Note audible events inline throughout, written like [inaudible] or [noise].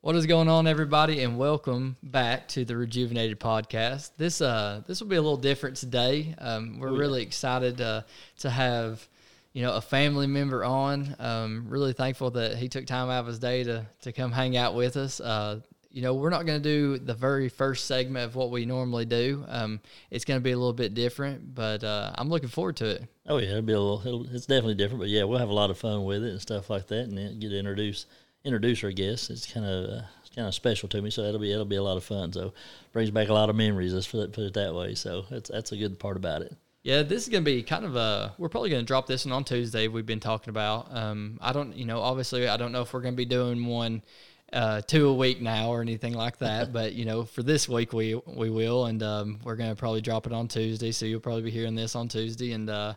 What is going on, everybody, and welcome back to the Rejuvenated Podcast. This uh, this will be a little different today. Um, we're really excited uh, to have you know a family member on. Um, really thankful that he took time out of his day to to come hang out with us. Uh, you know, we're not going to do the very first segment of what we normally do. Um, it's going to be a little bit different, but uh, I'm looking forward to it. Oh yeah, it'll be a little. It'll, it's definitely different, but yeah, we'll have a lot of fun with it and stuff like that, and then get to introduce introduce our guests. It's kind of uh, it's kind of special to me, so it'll be it'll be a lot of fun. So brings back a lot of memories. Let's put it, put it that way. So that's that's a good part about it. Yeah, this is going to be kind of a. We're probably going to drop this one on Tuesday. We've been talking about. Um, I don't, you know, obviously, I don't know if we're going to be doing one, uh, two a week now or anything like that. [laughs] but you know, for this week, we we will, and um, we're going to probably drop it on Tuesday. So you'll probably be hearing this on Tuesday, and uh,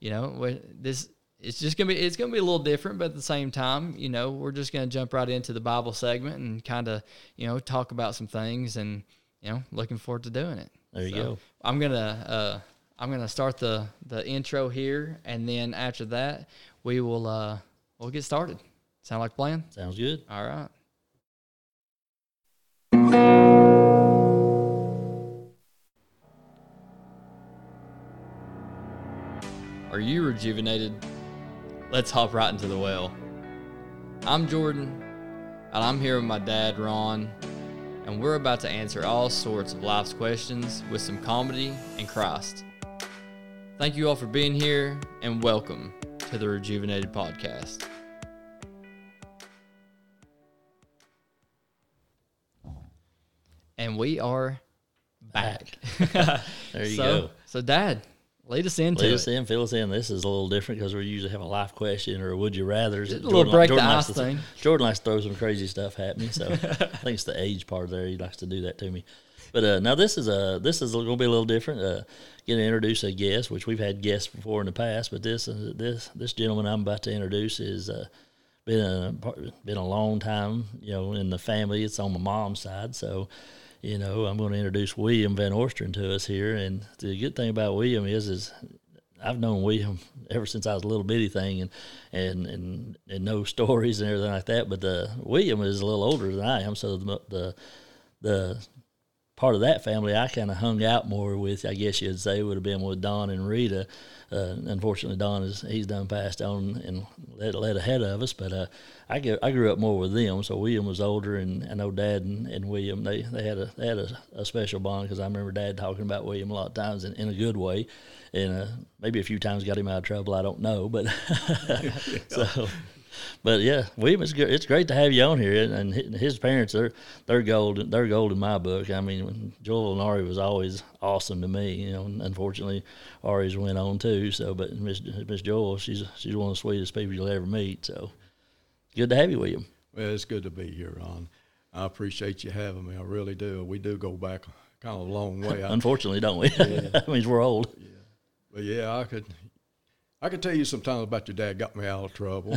you know, we- this it's just gonna be it's gonna be a little different, but at the same time, you know, we're just gonna jump right into the Bible segment and kind of you know talk about some things, and you know, looking forward to doing it. There you go. I'm gonna uh, I'm gonna start the the intro here, and then after that, we will uh, we'll get started. Sound like plan? Sounds good. All right. Are you rejuvenated? Let's hop right into the well. I'm Jordan, and I'm here with my dad, Ron, and we're about to answer all sorts of life's questions with some comedy and Christ. Thank you all for being here, and welcome to the Rejuvenated Podcast. And we are back. [laughs] [laughs] There you so, go. So, Dad, lead us into Lead it. us in, fill us in. This is a little different because we usually have a life question or a would you rather. a little break the ice thing. Jordan likes to throw some crazy stuff at me, so [laughs] I think it's the age part there. He likes to do that to me. But uh, now this is a this is going to be a little different. Uh, going to introduce a guest, which we've had guests before in the past, but this uh, this this gentleman I'm about to introduce is uh, been a been a long time, you know, in the family. It's on my mom's side, so you know I'm going to introduce William Van Orstern to us here. And the good thing about William is is I've known William ever since I was a little bitty thing, and and and, and know stories and everything like that. But uh, William is a little older than I am, so the the, the part of that family I kind of hung out more with, I guess you'd say, would have been with Don and Rita. Uh, unfortunately, Don is he's done passed on and led, led ahead of us. But uh, I grew, I grew up more with them. So William was older, and I know Dad and, and William they, they had a they had a, a special bond because I remember Dad talking about William a lot of times in, in a good way, and uh, maybe a few times got him out of trouble. I don't know, but [laughs] [laughs] so but yeah, William, it's, good. it's great to have you on here. And his parents, they're they're gold. They're gold in my book. I mean, Joel and Ari was always awesome to me. You know, unfortunately, Ari's went on too. So, but Miss Miss Joel, she's she's one of the sweetest people you'll ever meet. So, good to have you, William. Well, it's good to be here, Ron. I appreciate you having me. I really do. We do go back kind of a long way. I, [laughs] Unfortunately, don't we? Yeah. [laughs] that means we're old. Yeah. but yeah, I could, I can tell you sometimes about your dad got me out of trouble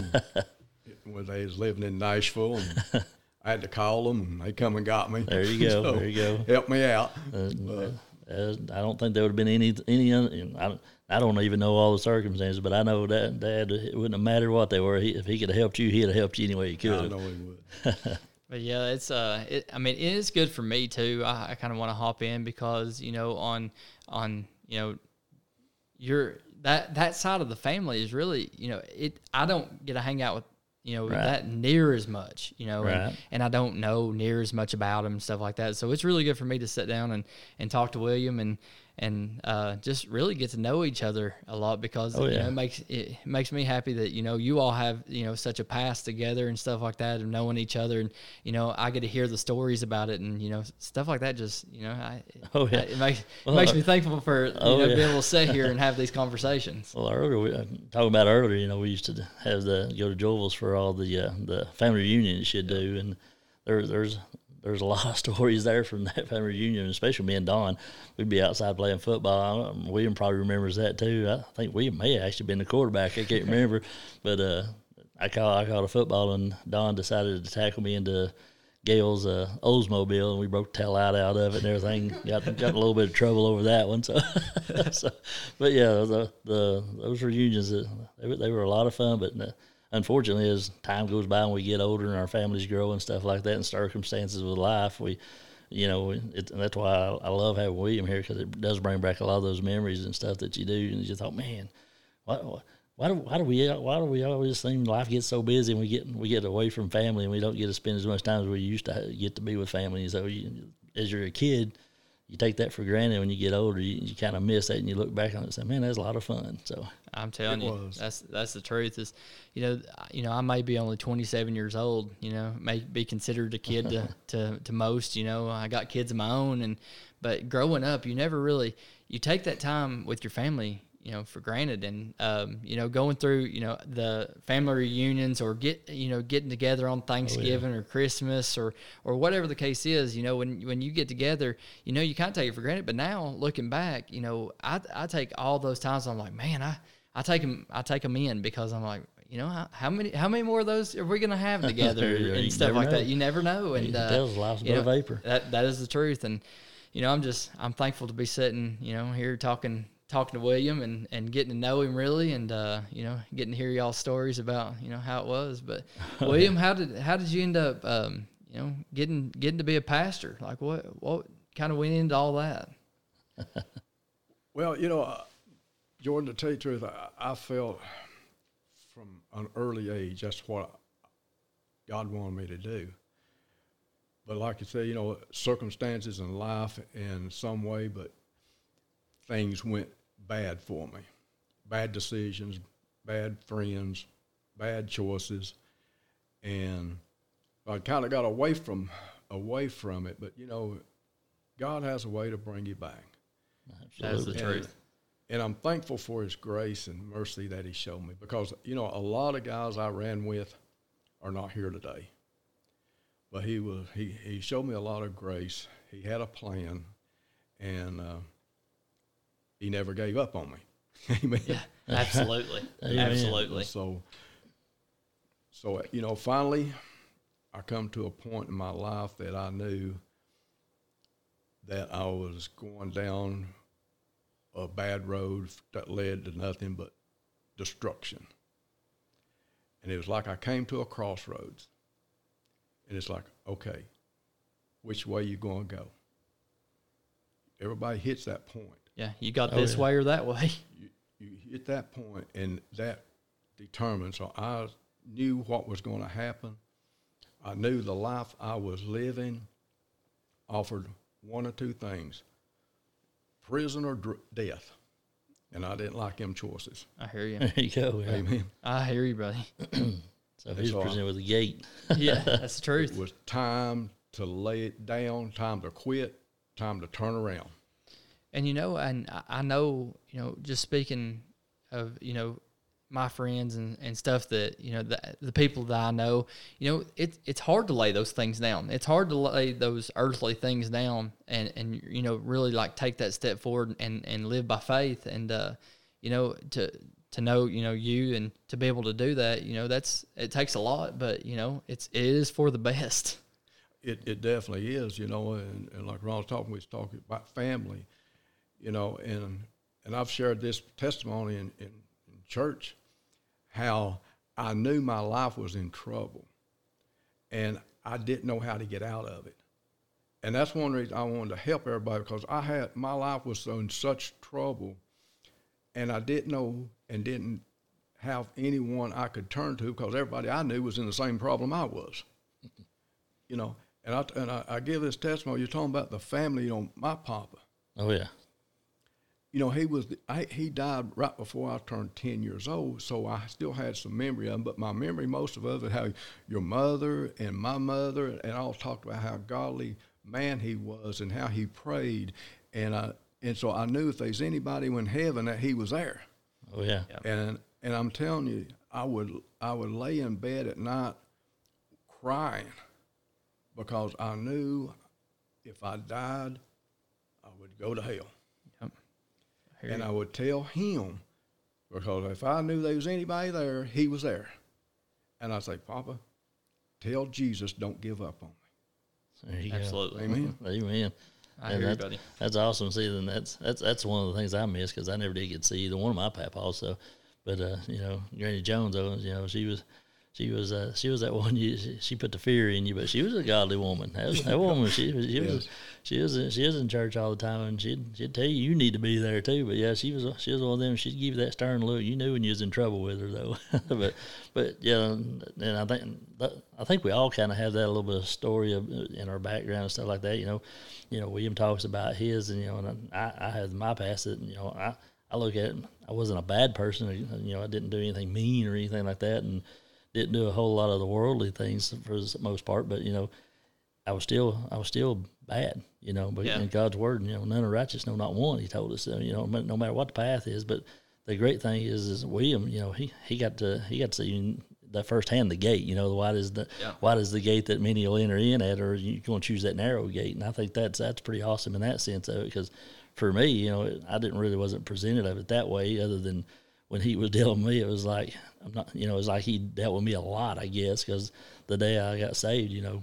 [laughs] when they was living in Nashville, and I had to call them, and they come and got me. There you go. [laughs] So, there you go. Help me out. Uh, uh, I don't think there would have been any any. I don't, I don't even know all the circumstances, but I know that Dad it wouldn't have mattered what they were. He, if he could have helped you, he'd have helped you any way he could. I could. know he would. [laughs] But yeah, it's uh, it, I mean, it is good for me too. I, I kind of want to hop in because you know, on on you know, your that that side of the family is really you know, it. I don't get to hang out with you know Right. that near as much, you know, Right. and, and I don't know near as much about him and stuff like that. So it's really good for me to sit down and and talk to William and and uh, just really get to know each other a lot because Oh, you know, it makes it makes me happy that you know you all have you know such a past together and stuff like that and knowing each other and you know I get to hear the stories about it and you know stuff like that just you know I Oh, yeah. it makes it makes uh, me thankful for you oh, know yeah. being able to sit here and have [laughs] these conversations. Well, earlier we uh, talking about earlier, you know, we used to have the go to Joel's for all the uh, the family reunions you do, and there there's there's a [laughs] lot of stories there from that family reunion, especially me and Don. We'd be outside playing football. William probably remembers that too. I think William may have actually been the quarterback. I can't [laughs] remember, but uh, I caught I caught a football, and Don decided to tackle me into. Gail's uh, Oldsmobile, and we broke the tail out out of it and everything. Got got a little bit of trouble over that one. So, [laughs] so but yeah, the, the those reunions uh, they were, they were a lot of fun. But uh, unfortunately, as time goes by and we get older and our families grow and stuff like that, and circumstances with life, we, you know, it, that's why I, I love having William here because it does bring back a lot of those memories and stuff that you do. And you thought, man, what, why do, why do we why do we always seem life gets so busy and we get we get away from family and we don't get to spend as much time as we used to get to be with family. So you, as you're a kid, you take that for granted. When you get older, you, you kind of miss that and you look back on it and say, "Man, that's a lot of fun." So I'm telling you, was. that's that's the truth. Is you know, you know, I may be only 27 years old. You know, may be considered a kid to, [laughs] to to most. You know, I got kids of my own, and but growing up, you never really you take that time with your family. You know, for granted, and um, you know, going through you know the family reunions or get you know getting together on Thanksgiving or Christmas or or whatever the case is. You know, when when you get together, you know, you kind of take it for granted. But now looking back, you know, I I take all those times. I'm like, man, I I take them I take them in because I'm like, you know, how, how many how many more of those are we gonna have together You and stuff like know. that? You never know. And you uh, life's you a know, vapor. That that is the truth. And you know, I'm just I'm thankful to be sitting, you know, here talking talking to William and, and getting to know him really and uh, you know, getting to hear y'all stories about, you know, how it was. But [laughs] William, how did how did you end up um, you know, getting getting to be a pastor? Like what what kind of went into all that? [laughs] Well, you know, uh, Jordan, to tell you the truth, I, I felt from an early age that's what God wanted me to do. But like you say, you know, circumstances in life in some way, but things went bad for me. Bad decisions, bad friends, bad choices, and I kind of got away from away from it. But you know, God has a way to bring you back. That is the And- truth. And I'm thankful for His grace and mercy that He showed me because, you know, a lot of guys I ran with are not here today. But He was He, he showed me a lot of grace. He had a plan, and uh, He never gave up on me. [laughs] Amen. Yeah, absolutely. [laughs] Amen. absolutely. So, so you know, finally, I come to a point in my life that I knew that I was going down a bad road that led to nothing but destruction. And it was like I came to a crossroads, and it's like, okay, which way you going to go? Everybody hits that point Yeah, you got Oh, this yeah. way or that way. [laughs] you, you hit that point and that determined so i knew what was going to happen i knew the life i was living offered one or two things prison or dr- death and i didn't like them choices I hear you. [laughs] There you go. Yeah. amen I hear you, buddy. [clears throat] So he's So I- presented with a gate. [laughs] Yeah, that's the truth. it was time to lay it down time to quit time to turn around And you know, and I- know, you know, just speaking of, you know, my friends and, and stuff that, you know, the, the people that I know, you know, it, it's hard to lay those things down. It's hard to lay those earthly things down and, and, you know, really like take that step forward and, and live by faith. And, uh, you know, to, to know, you know, you and to be able to do that, you know, that's, it takes a lot, but, you know, it's, it is for the best. It, it definitely is, you know, and, and like was talking, we was talking about family, you know, and and I've shared this testimony in, in, in church, how I knew my life was in trouble, and I didn't know how to get out of it, and that's one reason I wanted to help everybody because I had my life was in such trouble, and I didn't know and didn't have anyone I could turn to because everybody I knew was in the same problem I was you know, and I and I, I give this testimony. You're talking about the family. You know, my papa. Oh yeah. You know, he was the, I, he died right before I turned ten years old, so I still had some memory of him. But my memory, most of it, how your mother and my mother and all talked about how godly man he was and how he prayed, and I and so I knew if there's anybody in heaven that he was there. Oh yeah. And and I'm telling you, I would I would lay in bed at night crying because I knew if I died, I would go to hell. Yep. And you. I would tell him because if I knew there was anybody there, he was there. And I'd say, Papa, tell Jesus don't give up on me. There you Absolutely. Amen. go. [laughs] Amen. I And hear you, that's, buddy. that's awesome. See, then that's that's that's one of the things I miss because I never did get to see either one of my papas. So, but uh, you know, Granny Jones, though, you know, she was she was uh, she was that one you she put the fear in you, but she was a godly woman. That, was, that woman she was she was she was in, she was in church all the time, and she'd she'd tell you you need to be there too. But yeah, she was she was one of them. She'd give you that stern look. You knew when you was in trouble with her though. [laughs] but but yeah, and I think I think we all kind of have that little bit of story of, in our background and stuff like that. You know, you know William talks about his, and you know, and I I have my past that you know I I look at it, I wasn't a bad person. You know, I didn't do anything mean or anything like that, and didn't do a whole lot of the worldly things for the most part, but you know, I was still I was still bad, you know. But yeah. in God's word, you know, none of righteous, no, not one. He told us, you know, no matter what the path is. But the great thing is, is William, you know, he he got to he got to see the firsthand the gate. You know, why does the yeah. why does the gate that many will enter in at, or you going to choose that narrow gate? And I think that's that's pretty awesome in that sense of it, because for me, you know, I didn't really wasn't presented of it that way, other than when he was [laughs] dealing with me, it was like I'm not, you know, it's like he dealt with me a lot, I guess, because the day I got saved, you know,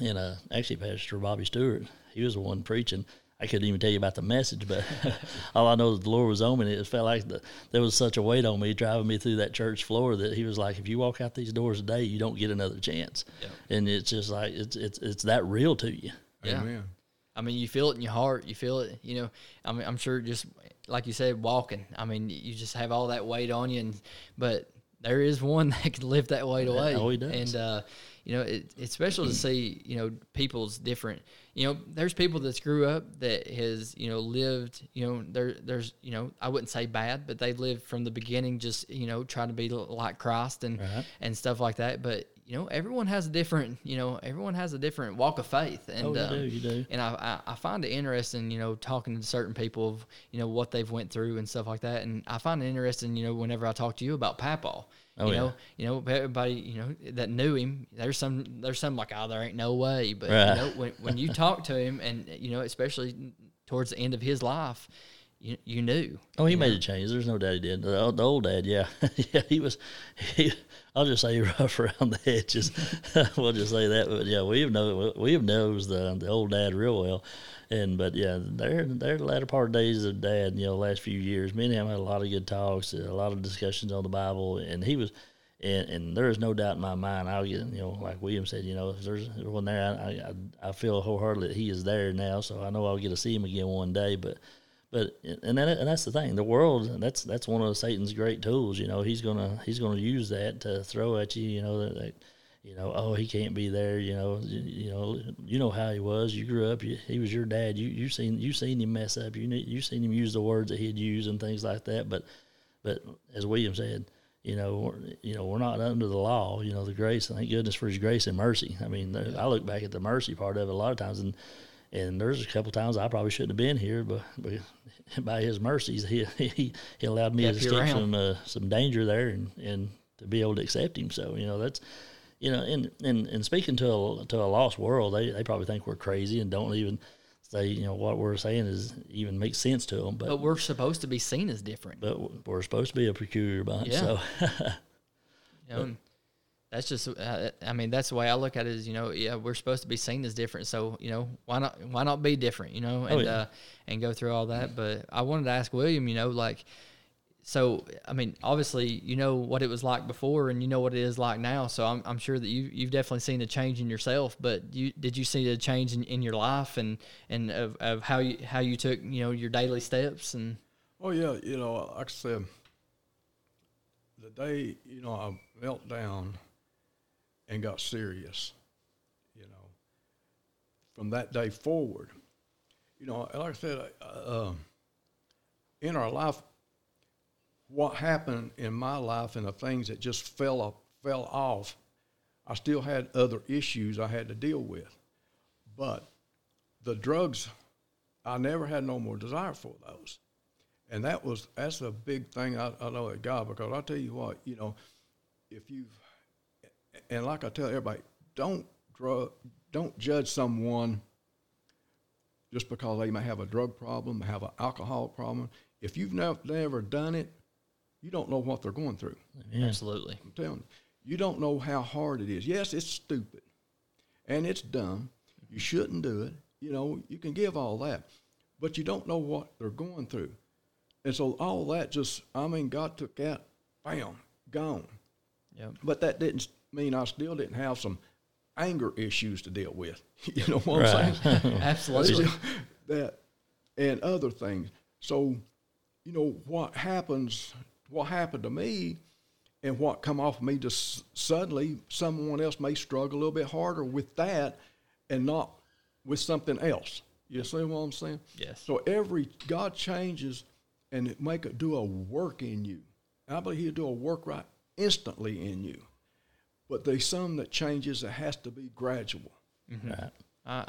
and uh, actually Pastor Bobby Stewart, he was the one preaching. I couldn't even tell you about the message, but [laughs] all I know is the Lord was on me. And it felt like the, there was such a weight on me driving me through that church floor that He was like, "If you walk out these doors today, you don't get another chance." Yeah. And it's just like it's it's it's that real to you. Yeah. Amen. I mean, you feel it in your heart. You feel it. You know, I mean, I'm sure just like you said, walking. I mean, you just have all that weight on you, and but there is one [laughs] that can lift that weight away. Oh, he does. And uh, you know, it, it's special to see you know people's different. You know, there's people that grew up that has you know lived. You know, there there's you know I wouldn't say bad, but they lived from the beginning just you know trying to be like Christ and and stuff like that. But you know, everyone has a different, you know, everyone has a different walk of faith, and oh, you um, do, you do. And I, I, I, find it interesting, you know, talking to certain people of, you know, what they've went through and stuff like that. And I find it interesting, you know, whenever I talk to you about Papa, oh, you yeah. know, you know, everybody, you know, that knew him, there's some, there's some like, oh, there ain't no way, but right. you know, when when you talk to him, and you know, especially towards the end of his life, you, you knew. Oh, he made know? a change. There's no doubt he did. The, the old dad, yeah, [laughs] yeah, he was. He, I'll just say [laughs] rough around the edges. [laughs] we'll just say that. But yeah, William know William knows the the old dad real well. And but yeah, they're they're the latter part of days of dad. You know, last few years, me and him had a lot of good talks, a lot of discussions on the Bible, and he was. And, and there is no doubt in my mind. I'll get you know, like William said, you know, if there's one there, I, I I feel wholeheartedly that he is there now. So I know I'll get to see him again one day. But but and that, and that's the thing. The world that's that's one of Satan's great tools. You know, he's gonna he's gonna use that to throw at you. You know that, that you know oh he can't be there. You know you, you know you know how he was. You grew up. You, he was your dad. You you seen you seen him mess up. You you seen him use the words that he'd use and things like that. But but as William said, you know, you know, we're not under the law. You know, the grace. Thank goodness for His grace and mercy. I mean, I look back at the mercy part of it a lot of times, and and there's a couple times I probably shouldn't have been here, but, but [laughs] by His mercies, He He, he allowed me to escape some uh, some danger there, and, and to be able to accept Him. So you know that's you know, and and, and speaking to a to a lost world, they, they probably think we're crazy and don't even say you know what we're saying is even makes sense to them. But, but we're supposed to be seen as different. But we're supposed to be a peculiar bunch. Yeah. So. [laughs] that's just uh, i mean that's the way i look at it is you know yeah we're supposed to be seen as different. So you know why not why not be different you know and oh, yeah. uh, and go through all that. But i wanted to ask william you know like so i mean obviously you know what it was like before and you know what it is like now. So i'm, I'm sure that you, you've definitely seen a change in yourself but you did you see a change in, in your life and and of, of how you how you took you know your daily steps and? Oh yeah you know like i said the day you know i melt down and got serious, you know, from that day forward. You know, like I said, uh, in our life, what happened in my life and the things that just fell off, fell off, I still had other issues I had to deal with. But the drugs, I never had no more desire for those. And that was that's a big thing I, I know at God because I tell you what, you know, if you've and like I tell everybody, don't drug, don't judge someone just because they may have a drug problem, have an alcohol problem. If you've never, never done it, you don't know what they're going through. Yeah. Absolutely. I'm telling you, you don't know how hard it is. Yes, it's stupid, and it's dumb. You shouldn't do it. You know, you can give all that, but you don't know what they're going through. And so all that just, I mean, God took that bam, gone. Yep. But that didn't mean I still didn't have some anger issues to deal with. [laughs] you know what I'm saying? [laughs] [laughs] Absolutely. that and other things. So, you know what happens? What happened to me, and what come off of me just suddenly, someone else may struggle a little bit harder with that, and not with something else. You see what I'm saying? Yes. So every God changes and it make it do a work in you. I believe He'll do a work right instantly in you. But there's some that changes that has to be gradual. Mm-hmm. Right. I,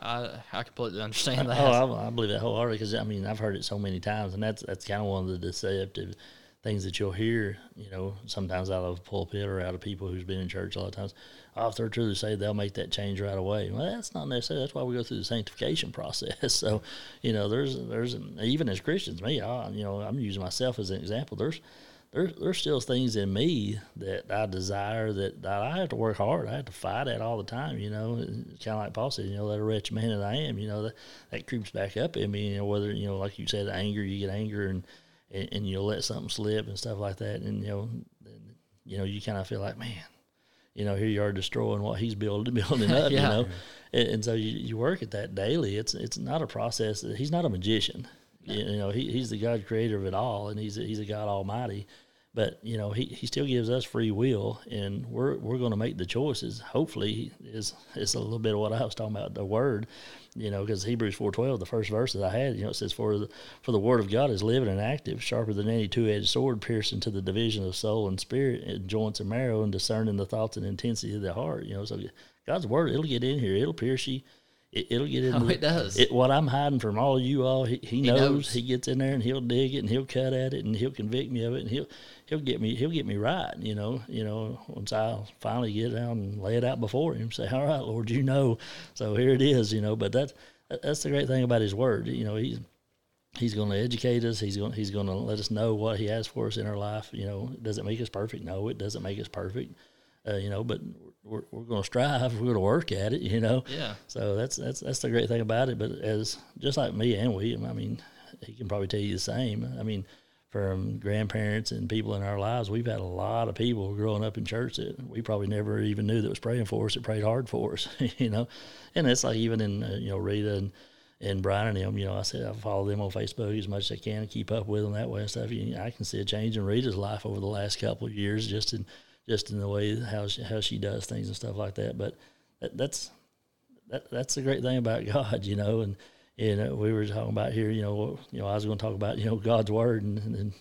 I I completely [laughs] understand oh, that. Oh, I, I believe that wholeheartedly because I mean I've heard it so many times, and that's that's kind of one of the deceptive things that you'll hear. You know, sometimes out of a pulpit or out of people who's been in church a lot of times. Oh, if they're truly saved, they'll make that change right away. Well, that's not necessary. That's why we go through the sanctification [laughs] process. So, you know, there's there's even as Christians, me, I, you know, I'm using myself as an example. There's there, there's still things in me that I desire that, that I have to work hard. I have to fight at all the time. You know, it's kind of like Paul said. You know, that a wretched man that I am. You know, that that creeps back up in me. You know, whether you know, like you said, anger, you get anger, and and, and you'll let something slip and stuff like that, and you know, and, you know, you kind of feel like, man, you know, here you are destroying what he's building, [laughs] building up. You know, and, and so you, you work at that daily. It's it's not a process. He's not a magician. You, you know, he, he's the God creator of it all, and he's a, he's a God Almighty. But you know, he, he still gives us free will, and we're we're going to make the choices. Hopefully, is is a little bit of what I was talking about the word, you know, because Hebrews four twelve, the first verse that I had, you know, it says for the for the word of God is living and active, sharper than any two edged sword, piercing to the division of soul and spirit, and joints and marrow, and discerning the thoughts and intensity of the heart. You know, so God's word, it'll get in here, it'll pierce you. It, it'll get in. Oh, it does. It, what I'm hiding from all of you all, he, he, He knows. knows. He gets in there and he'll dig it and he'll cut at it and he'll convict me of it and he'll he'll get me he'll get me right. You know, you know. Once I finally get down and lay it out before him, say, "All right, Lord, you know." So here it is. You know, but that's that's the great thing about His Word. You know, He's He's going to educate us. He's going He's going to let us know what He has for us in our life. You know, It does it make us perfect? No, it doesn't make us perfect. Uh, you know, but we're, we're going to strive. We're going to work at it. You know. Yeah. So that's that's that's the great thing about it. But as just like me and William, I mean, he can probably tell you the same. I mean, from grandparents and people in our lives, we've had a lot of people growing up in church that we probably never even knew that was praying for us. That prayed hard for us, [laughs] you know. And it's like even in uh, you know Rita and and Brian and them, you know, I said I follow them on Facebook as much as I can and keep up with them that way and stuff. You know, I can see a change in Rita's life over the last couple of years, just in just in the way how she, how she does things and stuff like that. But that, that's that, that's the great thing about [laughs] God, you know. And and uh, we were talking about here, you know, you know, I was going to talk about you know God's word, and, and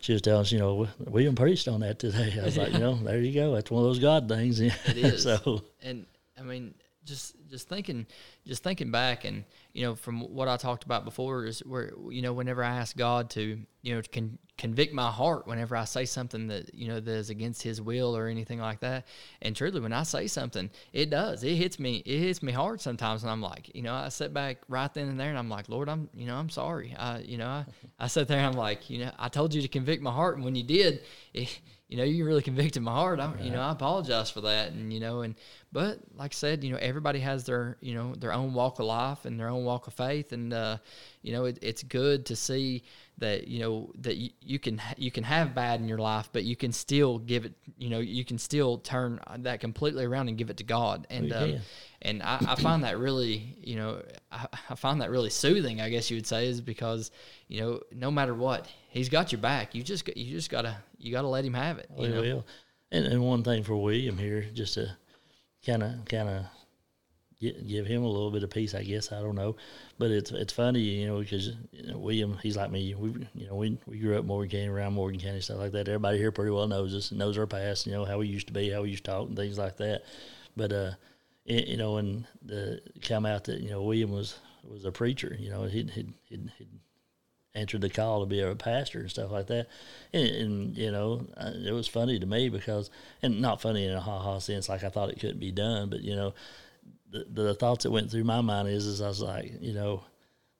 she was telling us, you know, William preached on that today. I was like, you know, there you go. That's one of those God things. [laughs] It is. so and I mean, just just thinking, just thinking back, and you know, from what I talked about before, is where you know, whenever I ask God to, you know, con- convict my heart whenever I say something that you know that is against His will or anything like that, and truly, when I say something, it does, it hits me, it hits me hard sometimes, and I'm like, you know, I sit back right then and there, and I'm like, Lord, I'm, you know, I'm sorry, I, you know, I, I sit there, and I'm like, you know, I told you to convict my heart, and when you did, it, you know, you really convicted my heart. I'm, you know, I apologize for that. And, you know, and, but like I said, you know, everybody has their, you know, their own walk of life and their own walk of faith. And, uh, you know, it, it's good to see that, you know, that you, you can, you can have bad in your life, but you can still give it, you know, you can still turn that completely around and give it to God. And, um, and I, I find that really, you know, I, I find that really soothing. I guess you would say is because, you know, no matter what, he's got your back. You just, you just gotta, you gotta let him have it. We will. And and one thing for William here, just to kind of kind of give him a little bit of peace, I guess. I don't know, but it's it's funny, you know, because you know, William, he's like me. We you know we we grew up Morgan County, around Morgan County, stuff like that. Everybody here pretty well knows us, knows our past, you know, how we used to be, how we used to talk, and things like that. But uh, it, you know, and the come out that you know William was was a preacher. You know, he'd, he'd, he'd answered the call to be a pastor and stuff like that. And, and you know, uh, it was funny to me because, and not funny in a ha ha sense, like I thought it couldn't be done, but you know, the, the thoughts that went through my mind is, is I was like, you know,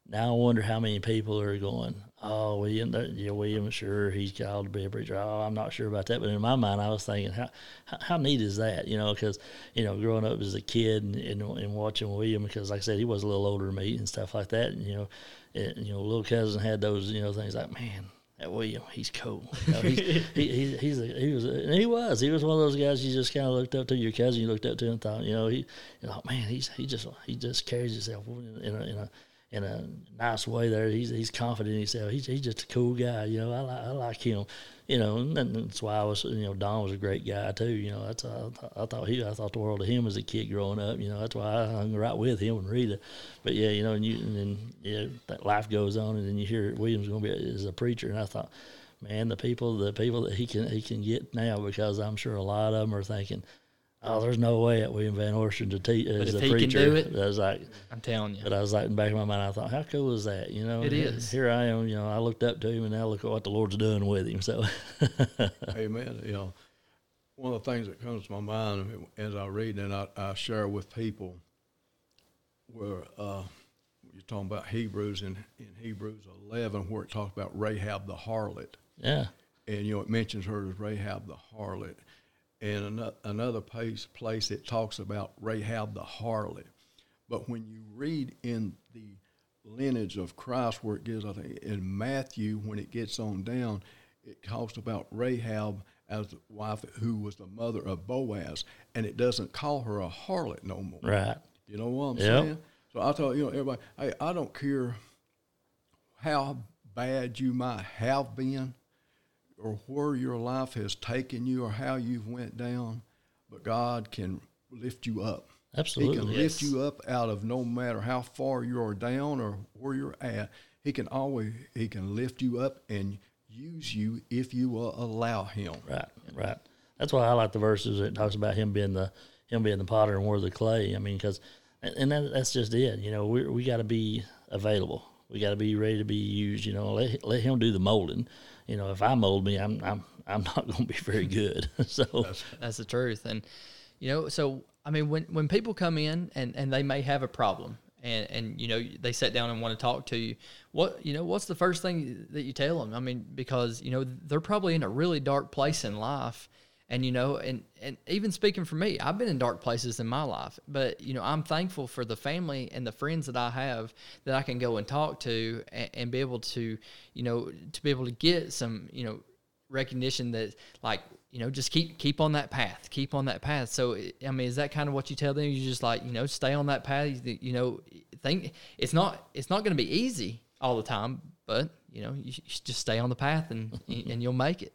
now I wonder how many people are going, oh, William, yeah, William, sure, he's called to be a preacher. Oh, I'm not sure about that. But in my mind, I was thinking, how how, how neat is that? You know, because, you know, growing up as a kid and, and, and watching William, because like I said, he was a little older than me and stuff like that. And, you know, it, you know, little cousin had those, you know, things like, man, that William, he's cool. You know, he's, [laughs] he, he, he's a, he was a, and he was he was one of those guys you just kind of looked up to your cousin. You looked up to and thought, you know, he, you know, man, he's he just he just carries himself in, in a, in a in a nice way there. He's he's confident in himself. He's he's just a cool guy. You know, I like I like him. You know, and that's why I was. You know, Don was a great guy too. You know, that's I, I thought he I thought the world of him as a kid growing up. You know, that's why I hung right with him and Rita. But yeah, you know, and you and then yeah, that life goes on, and then you hear Williams going to be as a preacher, and I thought. Man, the people, the people that he can he can get now, because I'm sure a lot of them are thinking, oh, there's no way at William Van Orson to teach as a he can preacher. do it- I was like, I'm telling you. but I was like in the back of my mind, I thought, how cool is that? You know, It here, is. Here I am. You know, I looked up to him, and now look at what the Lord's doing with him. So, [laughs] Amen. You know, one of the things that comes to my mind as I read and I, I share with people where uh, you're talking about Hebrews in, in Hebrews 11, where it talks about Rahab the harlot. yeah, And, you know, it mentions her as Rahab the harlot. And another, another place, place it talks about Rahab the harlot. But when you read in the lineage of Christ, where it gives, I think, in Matthew, when it gets on down, it talks about Rahab as the wife who was the mother of Boaz, and it doesn't call her a harlot no more. right. You know what I'm Yep. saying? So I thought, you know, everybody, hey, I don't care how bad you might have been or where your life has taken you or how you've went down, but God can lift you up. Absolutely. He can Yes. lift you up out of no matter how far you're down or where you're at. He can always he can lift you up and use you if you will allow him. Right, right. That's why I like the verses that talks about him being the him being the potter and we're the clay. I mean, because and, and that, that's just it. You know, we we got to be available. We got to be ready to be used. You know, let let him do the molding. You know, if I mold me, I'm I'm I'm not going to be very [laughs] good. [laughs] so That's the truth. And you know, so I mean, when when people come in and and they may have a problem. And, and you know they sit down and want to talk to you. What you know? What's the first thing that you tell them? I mean, because you know they're probably in a really dark place in life, and you know, and and even speaking for me, I've been in dark places in my life. But you know, I'm thankful for the family and the friends that I have that I can go and talk to and, and be able to, you know, to be able to get some, you know, recognition that like you know just keep keep on that path keep on that path so i mean is that kind of what you tell them you just like you know stay on that path you, know think it's not it's not going to be easy all the time but you know you just stay on the path and [laughs] and you'll make it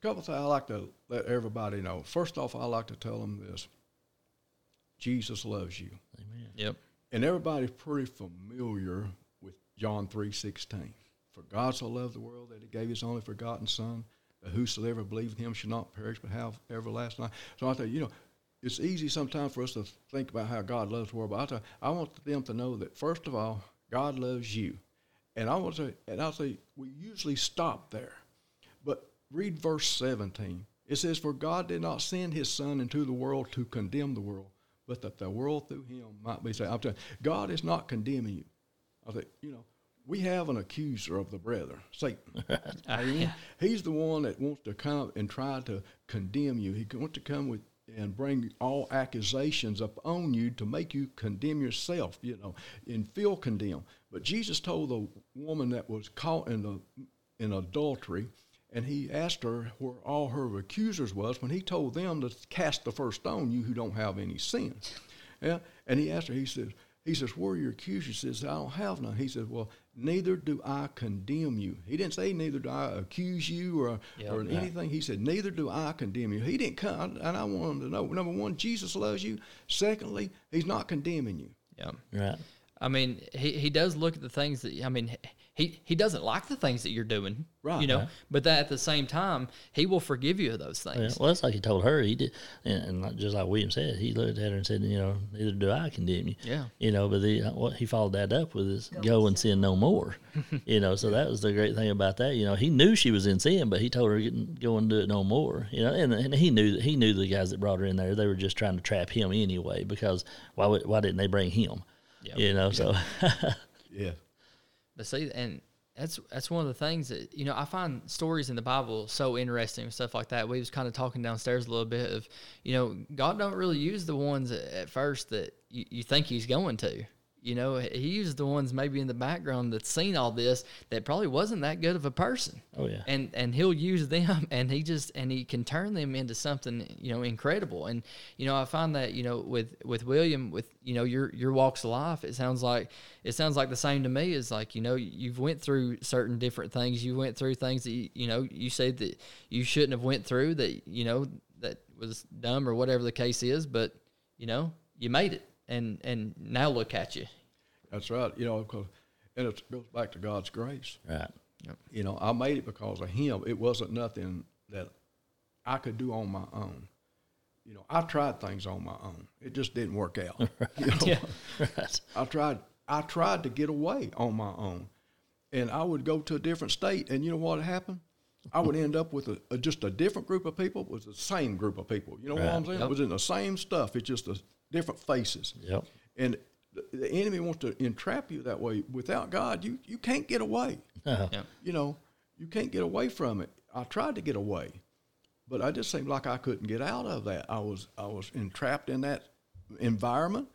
a couple things I like to let everybody know. First off, I like to tell them this: Jesus loves you. Amen. Yep And everybody's pretty familiar with John 3.16. For God so loved the world that he gave his only forgotten son, that whosoever believeth in him should not perish but have everlasting life. So I thought, you know, it's easy sometimes for us to think about how God loves the world, but I, thought, I want them to know that first of all, God loves you. And I want to say, and I'll say, we usually stop there. But read verse 17. It says, For God did not send his Son into the world to condemn the world, but that the world through him might be saved. I'm telling you, God is not condemning you. I think, you know, we have an accuser of the brethren, Satan. [laughs] Ah, Amen. He's the one that wants to come and try to condemn you. He wants to come with and bring all accusations upon you to make you condemn yourself, you know, and feel condemned. But Jesus told the woman that was caught in the in adultery, and he asked her where all her accusers was when he told them to cast the first stone, you who don't have any sin. Yeah, and he asked her, he says, he says, where are your accusers? She says, I don't have none. He says, well, neither do I condemn you. He didn't say neither do I accuse you or, Yeah, or right. anything. He said, neither do I condemn you. He didn't come, and I want him to know, number one, Jesus loves you. Secondly, he's not condemning you. yeah right, I mean, he, he does look at the things that I mean, he he doesn't like the things that you're doing, Right. You know, but that at the same time, he will forgive you of those Yeah, things. well, that's like he told her. He did, and, and like- just like William said, he looked at her and said, "You know, neither do I condemn you." Yeah. You know, but the, uh, what he followed that up with is "Go and sin no more." [laughs] you know, so that was the great thing about that. You know, he knew she was in sin, but he told her "Get- go and do it no more. You know, and, and he knew that he knew the guys that brought her in there. They were just trying to trap him anyway because why would, why didn't they bring him? Yep. You know, so Yeah. [laughs] But see, and that's that's one of the things that you know I find stories in the Bible so interesting and stuff like that. We was kind of talking downstairs a little bit of you know God don't really use the ones at, first that you, you think He's going to. You know, he's the ones maybe in the background that's seen all this that probably wasn't that good of a person. Oh yeah. And and he'll use them [laughs] and he just and he can turn them into something, you know, incredible. And you know, I find that, you know, with with William with, you know, your your walks of life, it sounds like it sounds like the same to me is like, you know, you've went through certain different things. You went through things that you, you know, you said that you shouldn't have went through that, you know, that was dumb or whatever the case is, but you know, you made it and and now look at you. That's right. You know, cause, and it goes back to God's grace. Right. You know, I made it because of Him. It wasn't nothing that I could do on my own. You know, I tried things on my own. It just didn't work out. [laughs] You know? Yeah. Right. I tried. I tried to get away on my own, and I would go to a different state. And you know what happened? I would end up with a, a just a different group of people. It was the same group of people. You know what I'm saying? Yep. It was in the same stuff. It's just a different faces. Yep. And the, enemy wants to entrap you that way. Without God, you you can't get away. Uh, [laughs] Yeah. You know, you can't get away from it. I tried to get away, but I just seemed like I couldn't get out of that. I was I was entrapped in that environment,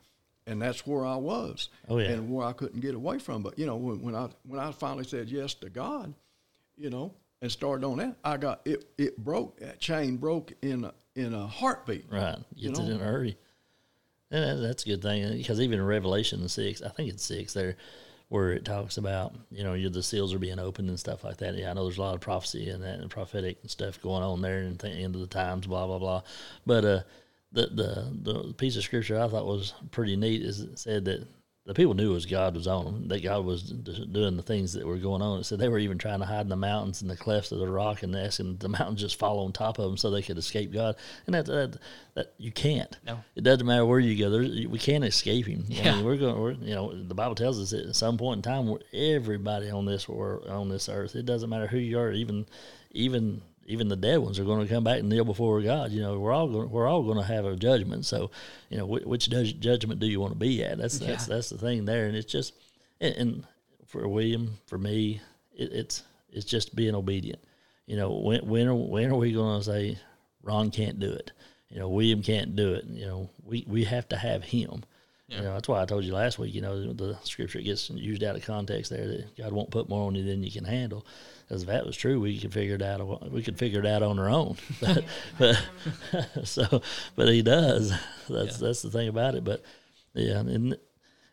and that's where I was. Oh, yeah. and where I couldn't get away from. But you know, when, when I when I finally said yes to God, you know, and started on that, I got it. It broke. That chain broke in a, in a heartbeat. Right. You it know? in a hurry. That's a good thing because even in Revelation six, I think it's six there, where it talks about you know the seals are being opened and stuff like that. Yeah, I know there's a lot of prophecy and that and prophetic and stuff going on there and the end of the times, blah blah blah. But uh, the the the piece of scripture I thought was pretty neat is it said that the people knew it was God was on them, that God was doing the things that were going on. It said they were even trying to hide in the mountains and the clefts of the rock and asking the mountains just fall on top of them so they could escape God. And that that, that you can't. No. It doesn't matter where you go. There's, we can't escape Him. I Yeah. mean, we're going. We're, you know, the Bible tells us that at some point in time, we're, everybody on this world, on this earth, it doesn't matter who you are, even even even the dead ones are going to come back and kneel before God. You know, we're all going, we're all going to have a judgment. So, you know, which, judgment do you want to be at? That's that's Yeah. that's the thing there, and it's just and, and for William, for me, it, it's it's just being obedient. You know, when when are, when are we going to say Ron can't do it? You know, William can't do it. You know, we we have to have him. You know, that's why I told you last week. You know, the scripture gets used out of context there that God won't put more on you than you can handle. Because if that was true, we could figure it out. We could figure it out on our own. [laughs] But, but [laughs] so, but He does. That's that's the thing about it. But yeah, and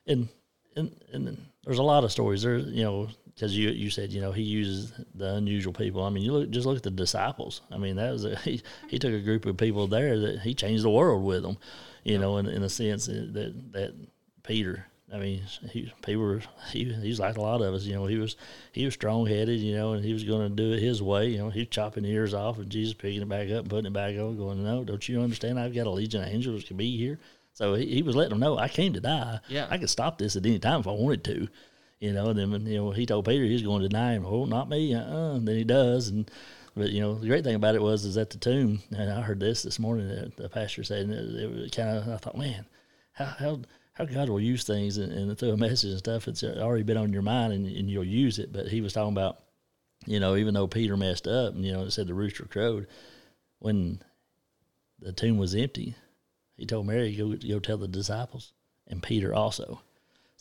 and and and there's a lot of stories there. You know, because you you said you know he uses the unusual people. I mean, you look just look at the disciples. I mean, that was a, [laughs] he he took a group of people there that he changed the world with them. You know, in in a sense that that Peter. I mean, he Peter was he he's like a lot of us. You know, he was he was strong headed. You know, and he was going to do it his way. You know, he was chopping ears off, and Jesus picking it back up, and putting it back on, going, "No, don't you understand? I've got a legion of angels can be here." So he, he was letting them know, "I came to die. Yeah. I could stop this at any time if I wanted to." You know, and then when, you know he told Peter he was going to deny him. Oh, not me. Uh-uh. And then he does, and but you know the great thing about it was is at the tomb, and I heard this this morning. that The pastor said, and it, it kind of I thought, man, how how how God will use things and, and through a message and stuff. It's already been on your mind, and, and you'll use it. But he was talking about, you know, even though Peter messed up, and you know, it said the rooster crowed when the tomb was empty. He told Mary, "Go go tell the disciples," and Peter also.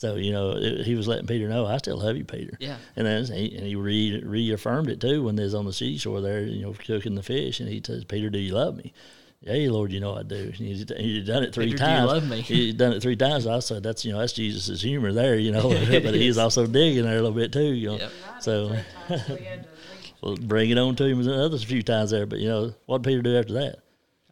So you know, it, he was letting Peter know, "I still love you, Peter." Yeah. And then he, and he re, reaffirmed it too when they was on the seashore there, you know, cooking the fish, and he says, "Peter, do you love me?" Yeah, Lord, you know I do. And He's, he's done it three Peter, do you love me? He's done it three times. I said that's you know that's Jesus' humor there, you know. [laughs] [laughs] but he's also digging there a little bit too, you know. Yep. So [laughs] we had well, bring it on to him another few times there. But you know what did Peter do after that?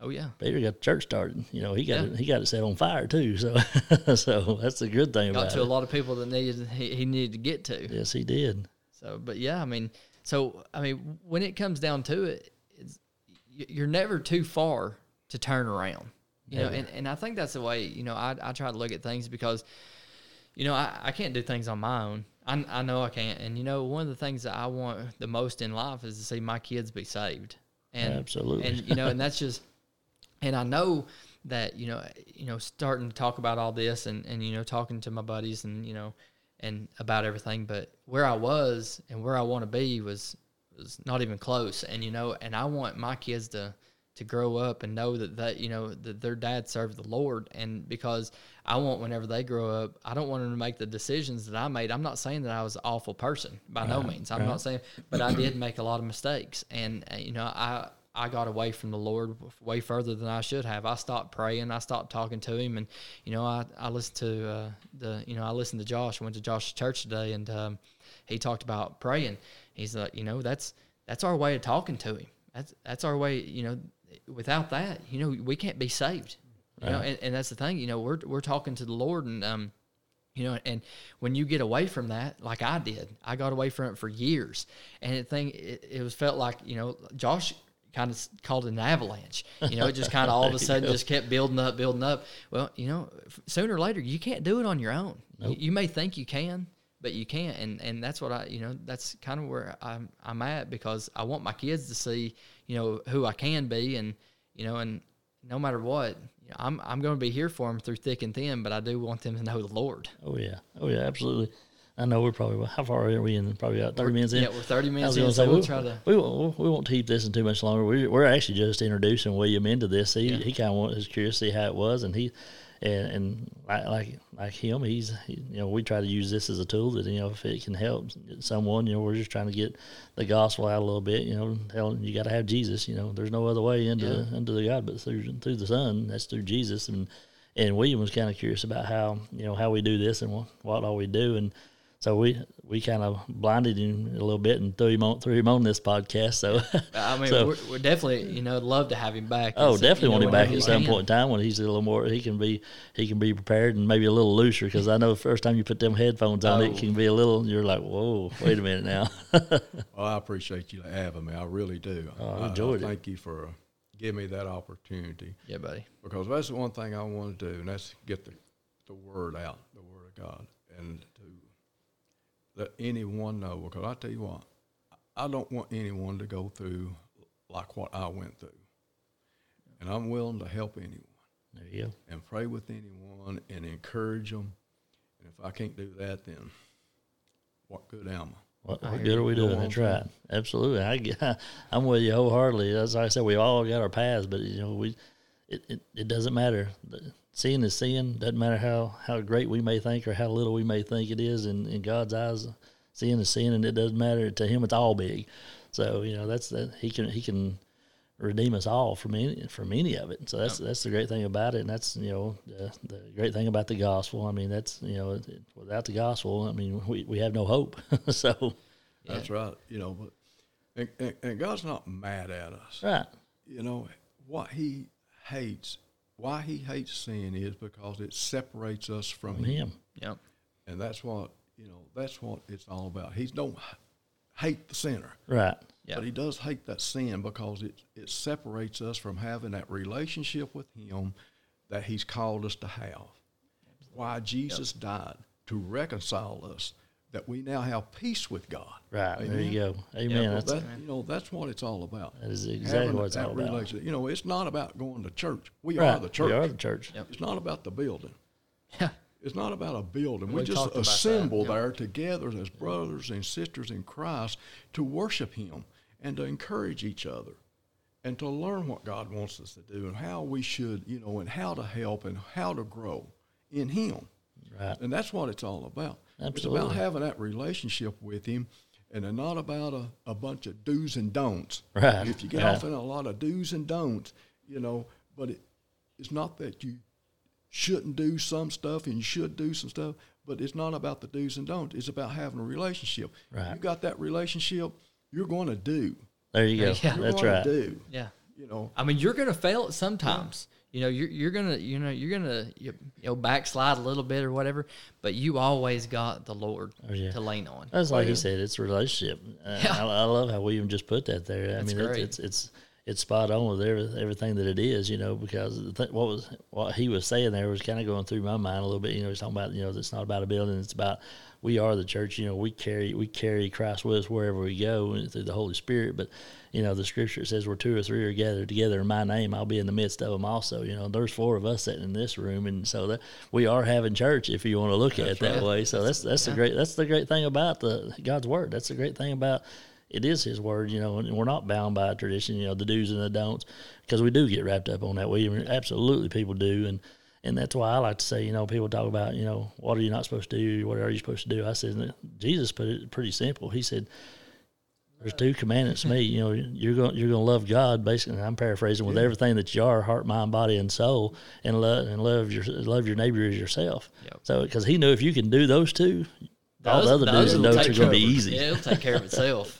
Oh yeah. Peter got the church started. You know he got Yeah. it, he got it set on fire too. So [laughs] so that's the good thing Got about to a lot of people that needed he, he needed to get to. Yes, he did. So, but yeah, I mean, so I mean, when it comes down to it, it's, you're never too far to turn around. You know, and, and I think that's the way you know I I try to look at things because, you know, I, I can't do things on my own. I I know I can't, and you know, one of the things that I want the most in life is to see my kids be saved. And Absolutely. and you know, and that's [laughs] just, and I know that you know, you know, starting to talk about all this and and you know, talking to my buddies and you know, and about everything, but where I was and where I want to be was was not even close. And you know, and I want my kids to to grow up and know that that you know that their dad served the Lord, and because I want whenever they grow up, I don't want them to make the decisions that I made. I'm not saying that I was an awful person by no means. I'm not saying, but I did make a lot of mistakes, and uh, you know I. I got away from the Lord way further than I should have. I stopped praying. I stopped talking to Him, and you know, I, I listened to uh, the you know I listened to Josh. I went to Josh's church today, and um, he talked about praying. He's like, you know, that's that's our way of talking to Him. That's that's our way. You know, without that, you know, we can't be saved. You know, and, and that's the thing. You know, we're we're talking to the Lord, and um, you know, and when you get away from that, like I did, I got away from it for years, and the thing, it, it was felt like you know, Josh kind of called it an avalanche. You know, it just kind of all of a [laughs] sudden just kept building up, building up. Well, you know, f- sooner or later, you can't do it on your own. You, you may think you can, but you can't, and and that's what I, you know, that's kind of where I'm I'm at because I want my kids to see, you know, who I can be, and you know, and no matter what, you know, I'm I'm going to be here for them through thick and thin, but I do want them to know the Lord. Oh yeah, oh yeah, absolutely. I know we're probably how far are we in? Probably about thirty minutes in. Yeah, we're 30 minutes in, so we'll we, try to. we won't we won't keep this in too much longer. We're, we're actually just introducing William into this. He he kind of was curious to see how it was, and he and and like like, him, he's he, you know we try to use this as a tool that you know if it can help someone, you know we're just trying to get the gospel out a little bit. You know, telling you got to have Jesus. You know, there's no other way into into the God but through through the Son. That's through Jesus and. And William was kind of curious about how you know how we do this and what, what all we do, and so we we kind of blinded him a little bit and threw him on threw him on this podcast. So I mean, [laughs] So- we're, we're definitely, you know, love to have him back. oh, It's, definitely you know, want him back at some can. point in time when he's a little more he can be he can be prepared and maybe a little looser because I know the first time you put them headphones on Oh. it can be a little you're like whoa wait a minute now [laughs] Well, I appreciate you having me. I really do. Oh, I I, enjoyed it. Thank you for uh, giving me that opportunity Yeah, buddy. because that's the one thing I want to do, and that's get the, the word out, the word of God, and to let anyone know. Because I tell you what, I don't want anyone to go through like what I went through, and I'm willing to help anyone there you go. and pray with anyone and encourage them. And if I can't do that, then what good am I? what, I what good are we doing? That's right. Absolutely. I [laughs] I'm with you wholeheartedly. As I said we all got our paths but you know we it, it, it doesn't matter. Seeing is seeing doesn't matter how how great we may think or how little we may think it is in, in God's eyes. Seeing is seeing and it doesn't matter. To him it's all big. So you know that's that he can he can redeem us all from any from any of it. So that's that's the great thing about it. And that's you know the, the great thing about the gospel. I mean that's you know without the gospel I mean we, we have no hope. [laughs] So That's right. You know, but and, and, and God's not mad at us. right. You know what He hates, why He hates sin is because it separates us from from Him, him Yep. and that's what you know. That's what it's all about. He don't hate the sinner, right Yeah. but He does hate that sin because it it separates us from having that relationship with Him that He's called us to have. Why Jesus died to reconcile us, that we now have peace with God. right there you go amen Well, that's that, you know, that's what it's all about. That is exactly Having what it's all about. You know, it's not about going to church. We right are the church. we are the church Yep. It's not about the building. [laughs] Yeah. It's not about a building. We We, just talked about that, assemble yep. there together as brothers and sisters in Christ to worship Him and to encourage each other and to learn what God wants us to do and how we should, you know, and how to help and how to grow in Him. right And that's what it's all about. It's about having that relationship with Him and not about a, a bunch of do's and don'ts. Right, If you get right. off in a lot of do's and don'ts, you know, but it, it's not that you shouldn't do some stuff and you should do some stuff, but it's not about the do's and don'ts. It's about having a relationship. Right. You got that relationship, you're going to do. there you go Yeah. You're that's going right to do. Yeah. You know, I mean, you're gonna fail it sometimes. You know, you're you're gonna you know you're gonna you, you know backslide a little bit or whatever, but you always got the Lord Oh, yeah. to lean on. That's like yeah. he said. It's relationship. Uh, Yeah. I, I love how William just put that there. I That's mean, great. it's, it's it's it's spot on with every, everything that it is. You know, because th- what was what he was saying there was kind of going through my mind a little bit. You know, he's talking about you know it's not about a building. It's about we are the church. You know, we carry we carry Christ with us wherever we go and through the Holy Spirit. But you know, the Scripture says where two or three are gathered together in my name, I'll be in the midst of them. Also, you know, there's four of us sitting in this room, and so that we are having church if you want to look at it that right. way. So that's that's the yeah. great that's the great thing about the God's word. That's the great thing about it is His word, you know, and we're not bound by tradition, you know, the do's and the don'ts, because we do get wrapped up on that. We absolutely people do, and and that's why I like to say, you know, people talk about, you know, what are you not supposed to do? What are you supposed to do? I said, Jesus put it pretty simple. He said, there's two commandments to me. You know, you're going you're going to love God. Basically, I'm paraphrasing with everything that you are, heart, mind, body, and soul, and love and love your love your neighbor as yourself. Yep. So, because he knew if you can do those two, all the other those do's and don'ts are going to be easy. Yeah, it'll take care of itself.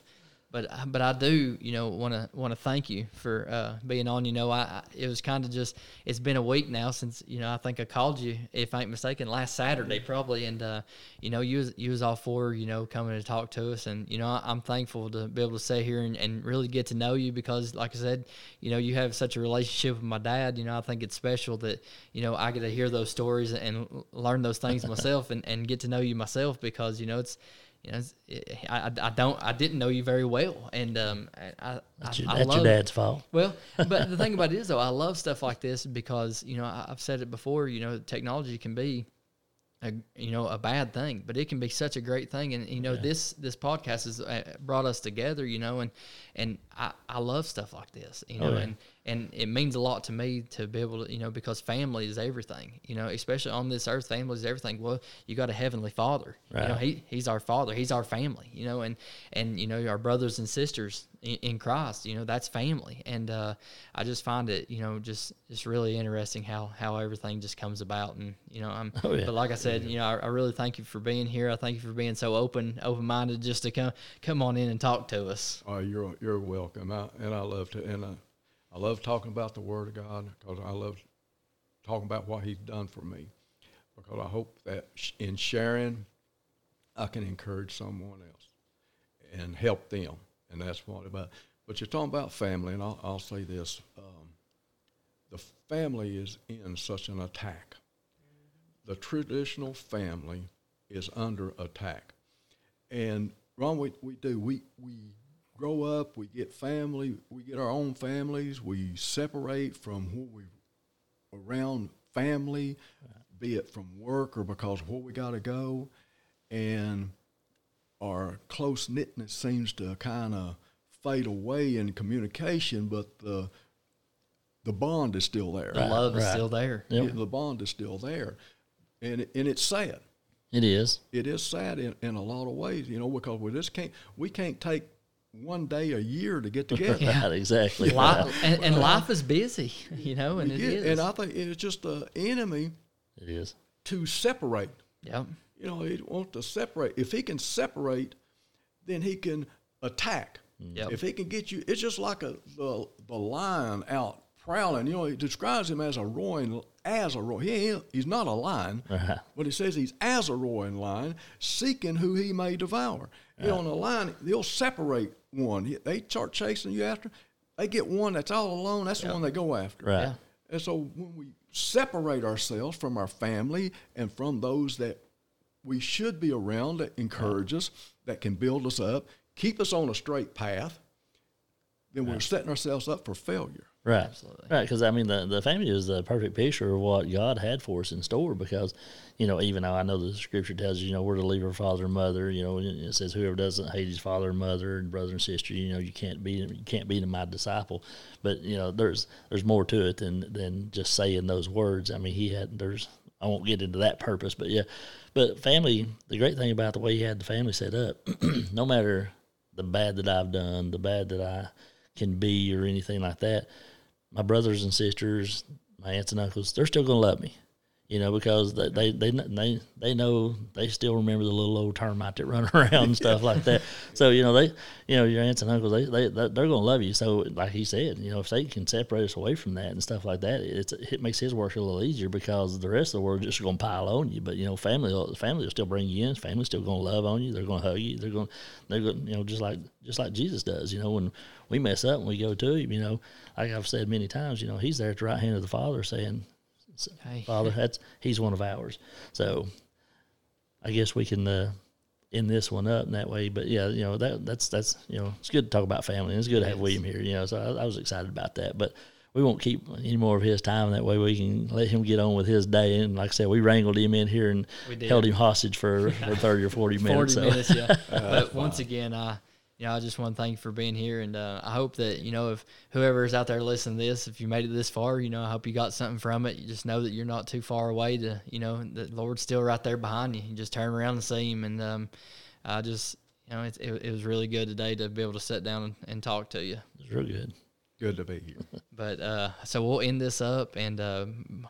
But but I do, you know, want to want to thank you for uh, being on. You know, I, I it was kind of just it's been a week now since you know I think I called you if I ain't mistaken last Saturday probably, and uh, you know you was you was all for you know coming to talk to us, and you know I, I'm thankful to be able to sit here and, and really get to know you because like I said, you know you have such a relationship with my dad. You know I think it's special that you know I get to hear those stories and learn those things myself and, and get to know you myself because you know it's you know, it, I, I don't I didn't know you very well, and um, I, I, That's, your, I that's your love- dad's fault. Well, but the thing [laughs] about it is though, I love stuff like this because you know I, I've said it before. You know, technology can be a you know a bad thing, but it can be such a great thing. And you know this this podcast has uh, brought us together. You know, and and I, I love stuff like this. You know, Oh, yeah. and and it means a lot to me to be able to you know because family is everything. You know, especially on this earth, family is everything. Well, you got a heavenly Father. You know, he he's our Father. He's our family. You know, and and you know our brothers and sisters in, in Christ. You know, that's family. And uh, I just find it you know just just really interesting how how everything just comes about. And you know, I'm. Oh, yeah. But like I said, you know, I, I really thank you for being here. I thank you for being so open open minded just to come come on in and talk to us. Oh, you're you're welcome. I, and I love to and I, I love talking about the Word of God because I love talking about what He's done for me. Because I hope that in sharing, I can encourage someone else and help them, and that's what about. But you're talking about family, and I'll, I'll say this: um, the family is in such an attack. The traditional family is under attack. And Ron, we, we do. We we grow up, we get family, we get our own families, we separate from who we around family, be it from work or because where we gotta go. And our close knitness seems to kind of fade away in communication, but the the bond is still there. The love is still there. Yep. The bond is still there. And it, and it's sad It is. it is sad in, in a lot of ways, you know, because we just can't we can't take one day a year to get together. [laughs] Yeah. Right, exactly. Life, and, and life is busy, [laughs] you know, and We it get- is. and I think it's just the enemy It is. to separate. Yeah. You know, he wants to separate. If he can separate, then he can attack. Yep. If he can get you, it's just like a the the lion out prowling. You know, he describes him as a roaring, as a roaring. He he's not a lion, Right. [laughs] Uh-huh. but he says he's as a roaring lion, seeking who he may devour. You know, on a lion, they'll separate one. They start chasing you after. They get one that's all alone. That's the one they go after. Right. Yeah. And so when we separate ourselves from our family and from those that we should be around that encourage us, that can build us up, keep us on a straight path, then we're setting ourselves up for failure. Right. Absolutely. Right. Because, I mean, the, the family is the perfect picture of what God had for us in store because, you know, even though I know the scripture tells you, you know, we're to leave our father and mother, you know, it says whoever doesn't hate his father and mother and brother and sister, you know, you can't be you can't be my disciple. But, you know, there's there's more to it than than just saying those words. I mean, he had there's I won't get into that purpose, but yeah. But family, the great thing about the way he had the family set up, [clears throat] no matter the bad that I've done, the bad that I can be or anything like that, my brothers and sisters, my aunts and uncles, they're still gonna love me, you know, because they they they they, they know they still remember the little old termite that run [laughs] around and stuff like that. So you know they, you know, your aunts and uncles, they they they're gonna love you. So like he said, you know, if Satan can separate us away from that and stuff like that, it's it makes his work a little easier because the rest of the world just gonna pile on you. But you know, family family will still bring you in. Family's still gonna love on you. They're gonna hug you. They're gonna they're gonna you know just like just like Jesus does. You know when we mess up and we go to him, you know, like I've said many times, you know, he's there at the right hand of the Father saying, Hey. Father, that's he's one of ours. So I guess we can uh, end this one up in that way. But yeah, you know that that's that's you know it's good to talk about family. and It's good to have Yes. William here. You know, so I, I was excited about that. But we won't keep any more of his time. That way we can let him get on with his day. And like I said, we wrangled him in here and held him hostage for, for thirty or forty [laughs] minutes. 40 so. minutes, yeah. [laughs] but once again, I you know, I just want to thank you for being here, and uh, I hope that you know if whoever is out there listening to this, if you made it this far, you know, I hope you got something from it. You just know that you're not too far away. To you know, the Lord's still right there behind you. You just turn around and see Him, and um, I just you know, it, it, it was really good today to be able to sit down and, and talk to you. It was real good. Good to be here. [laughs] But uh, so we'll end this up, and uh,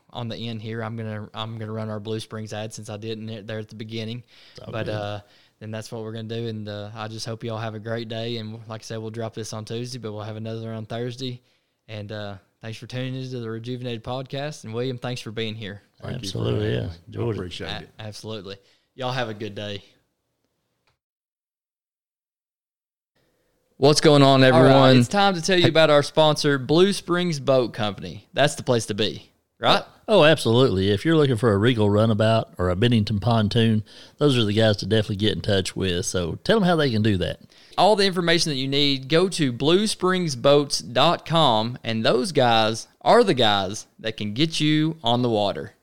on the end here, I'm gonna I'm gonna run our Blue Springs ad since I didn't there at the beginning. all But uh, then that's what we're gonna do, and uh, I just hope you all have a great day. And like I said, we'll drop this on Tuesday, but we'll have another on Thursday. And uh, thanks for tuning into the Rejuvenated podcast. And William, thanks for being here. Thank you for Absolutely, yeah. me. I it. appreciate A- it. absolutely. Y'all have a good day. What's going on, everyone? it's time to tell you about our sponsor, Blue Springs Boat Company. That's the place to be, right? Oh, absolutely. If you're looking for a Regal runabout or a Bennington pontoon, those are the guys to definitely get in touch with. So tell them how they can do that. All the information that you need, go to bluespringsboats.com, and those guys are the guys that can get you on the water.